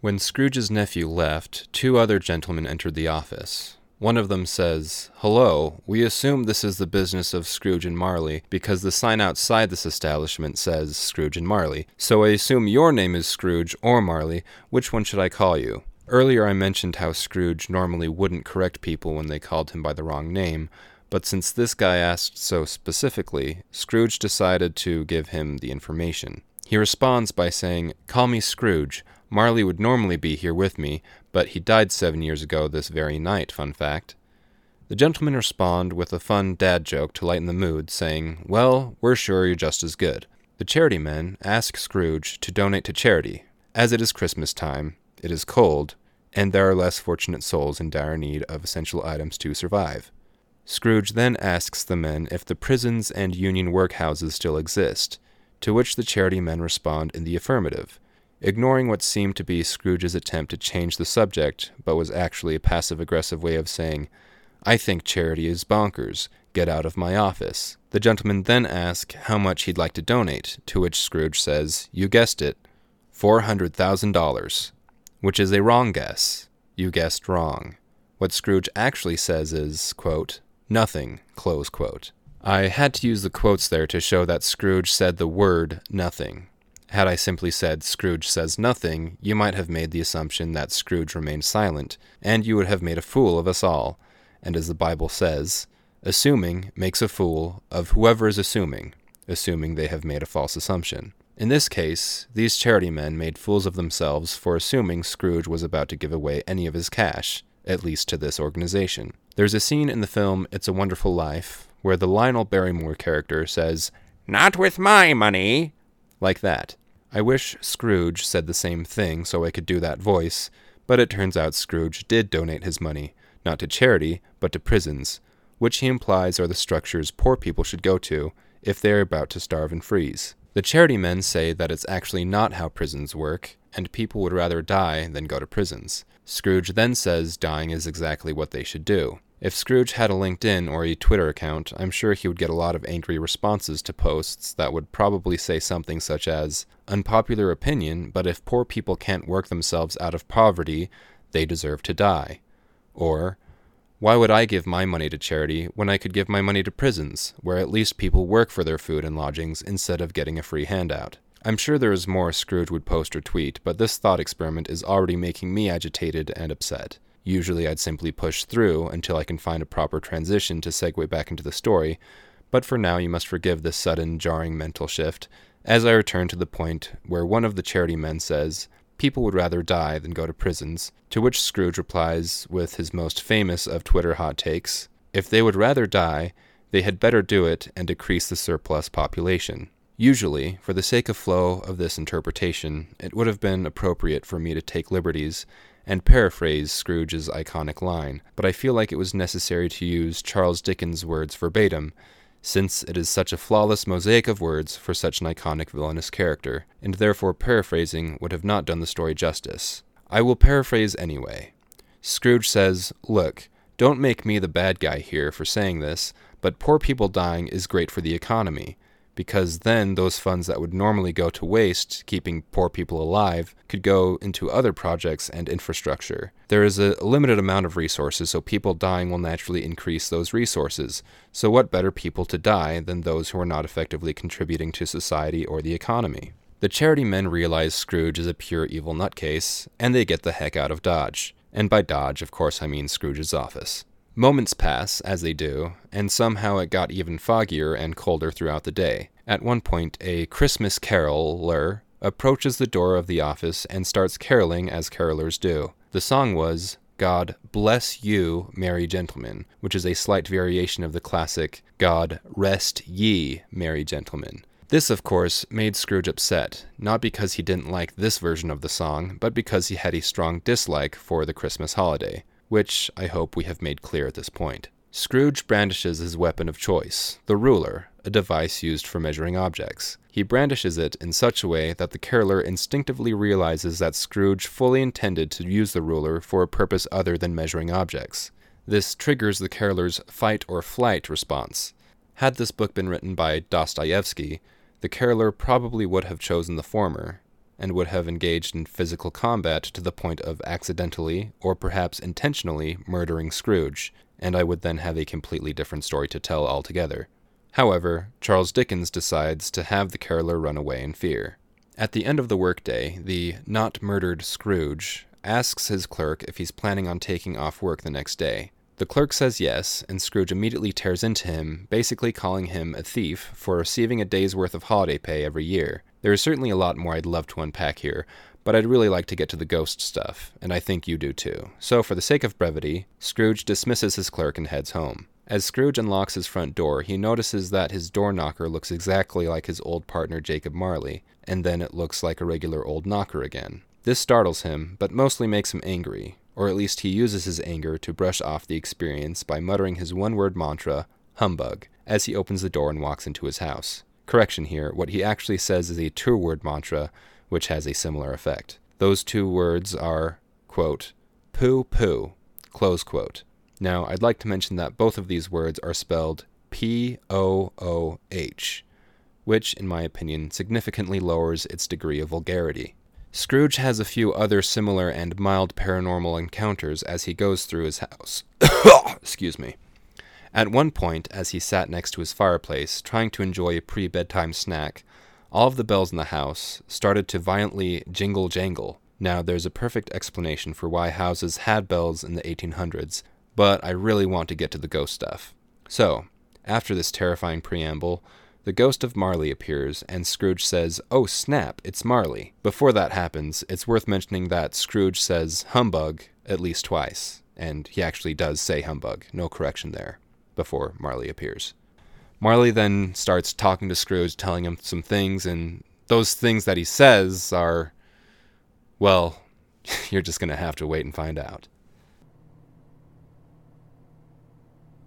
When Scrooge's nephew left, two other gentlemen entered the office. One of them says, Hello, we assume this is the business of Scrooge and Marley because the sign outside this establishment says Scrooge and Marley. So I assume your name is Scrooge or Marley. Which one should I call you? Earlier I mentioned how Scrooge normally wouldn't correct people when they called him by the wrong name, but since this guy asked so specifically, Scrooge decided to give him the information. He responds by saying, Call me Scrooge. Marley would normally be here with me, but he died seven years ago this very night, fun fact. The gentlemen respond with a fun dad joke to lighten the mood, saying, Well, we're sure you're just as good. The charity men ask Scrooge to donate to charity. As it is Christmas time, it is cold, and there are less fortunate souls in dire need of essential items to survive. Scrooge then asks the men if the prisons and union workhouses still exist, to which the charity men respond in the affirmative ignoring what seemed to be Scrooge's attempt to change the subject, but was actually a passive aggressive way of saying, I think charity is bonkers. Get out of my office. The gentleman then asks how much he'd like to donate, to which Scrooge says, You guessed it, $400,000, which is a wrong guess. You guessed wrong. What Scrooge actually says is, quote, nothing, close quote. I had to use the quotes there to show that Scrooge said the word nothing. Had I simply said Scrooge says nothing, you might have made the assumption that Scrooge remained silent, and you would have made a fool of us all. And as the Bible says, assuming makes a fool of whoever is assuming, assuming they have made a false assumption. In this case, these charity men made fools of themselves for assuming Scrooge was about to give away any of his cash, at least to this organization. There's a scene in the film It's a Wonderful Life where the Lionel Barrymore character says, Not with my money, like that. I wish Scrooge said the same thing so I could do that voice, but it turns out Scrooge did donate his money, not to charity, but to prisons, which he implies are the structures poor people should go to if they are about to starve and freeze. The charity men say that it's actually not how prisons work, and people would rather die than go to prisons. Scrooge then says dying is exactly what they should do. If Scrooge had a LinkedIn or a Twitter account, I'm sure he would get a lot of angry responses to posts that would probably say something such as, Unpopular opinion, but if poor people can't work themselves out of poverty, they deserve to die. Or, Why would I give my money to charity when I could give my money to prisons, where at least people work for their food and lodgings instead of getting a free handout? I'm sure there is more Scrooge would post or tweet, but this thought experiment is already making me agitated and upset. Usually I'd simply push through until I can find a proper transition to segue back into the story, but for now you must forgive this sudden, jarring mental shift as I return to the point where one of the charity men says, People would rather die than go to prisons, to which Scrooge replies with his most famous of Twitter hot takes If they would rather die, they had better do it and decrease the surplus population. Usually, for the sake of flow of this interpretation, it would have been appropriate for me to take liberties and paraphrase Scrooge's iconic line, but I feel like it was necessary to use Charles Dickens' words verbatim, since it is such a flawless mosaic of words for such an iconic villainous character, and therefore paraphrasing would have not done the story justice. I will paraphrase anyway. Scrooge says, Look, don't make me the bad guy here for saying this, but poor people dying is great for the economy because then those funds that would normally go to waste, keeping poor people alive, could go into other projects and infrastructure. There is a limited amount of resources, so people dying will naturally increase those resources. So, what better people to die than those who are not effectively contributing to society or the economy? The charity men realize Scrooge is a pure evil nutcase, and they get the heck out of Dodge. And by Dodge, of course, I mean Scrooge's office. Moments pass, as they do, and somehow it got even foggier and colder throughout the day. At one point, a Christmas caroler approaches the door of the office and starts caroling as carolers do. The song was God Bless You, Merry Gentlemen, which is a slight variation of the classic God Rest Ye, Merry Gentlemen. This, of course, made Scrooge upset, not because he didn't like this version of the song, but because he had a strong dislike for the Christmas holiday which I hope we have made clear at this point. Scrooge brandishes his weapon of choice, the ruler, a device used for measuring objects. He brandishes it in such a way that the caroler instinctively realizes that Scrooge fully intended to use the ruler for a purpose other than measuring objects. This triggers the caroler's fight or flight response. Had this book been written by Dostoevsky, the caroler probably would have chosen the former, and would have engaged in physical combat to the point of accidentally, or perhaps intentionally, murdering Scrooge, and I would then have a completely different story to tell altogether. However, Charles Dickens decides to have the caroler run away in fear. At the end of the workday, the not murdered Scrooge asks his clerk if he's planning on taking off work the next day. The clerk says yes, and Scrooge immediately tears into him, basically calling him a thief for receiving a day's worth of holiday pay every year. There is certainly a lot more I'd love to unpack here, but I'd really like to get to the ghost stuff, and I think you do too. So, for the sake of brevity, Scrooge dismisses his clerk and heads home. As Scrooge unlocks his front door, he notices that his door knocker looks exactly like his old partner Jacob Marley, and then it looks like a regular old knocker again. This startles him, but mostly makes him angry, or at least he uses his anger to brush off the experience by muttering his one word mantra, humbug, as he opens the door and walks into his house. Correction here, what he actually says is a two word mantra, which has a similar effect. Those two words are, quote, poo poo, close quote. Now, I'd like to mention that both of these words are spelled P O O H, which, in my opinion, significantly lowers its degree of vulgarity. Scrooge has a few other similar and mild paranormal encounters as he goes through his house. Excuse me. At one point, as he sat next to his fireplace, trying to enjoy a pre bedtime snack, all of the bells in the house started to violently jingle jangle. Now, there's a perfect explanation for why houses had bells in the 1800s, but I really want to get to the ghost stuff. So, after this terrifying preamble, the ghost of Marley appears, and Scrooge says, Oh snap, it's Marley. Before that happens, it's worth mentioning that Scrooge says humbug at least twice, and he actually does say humbug, no correction there, before Marley appears. Marley then starts talking to Scrooge, telling him some things, and those things that he says are, well, you're just going to have to wait and find out.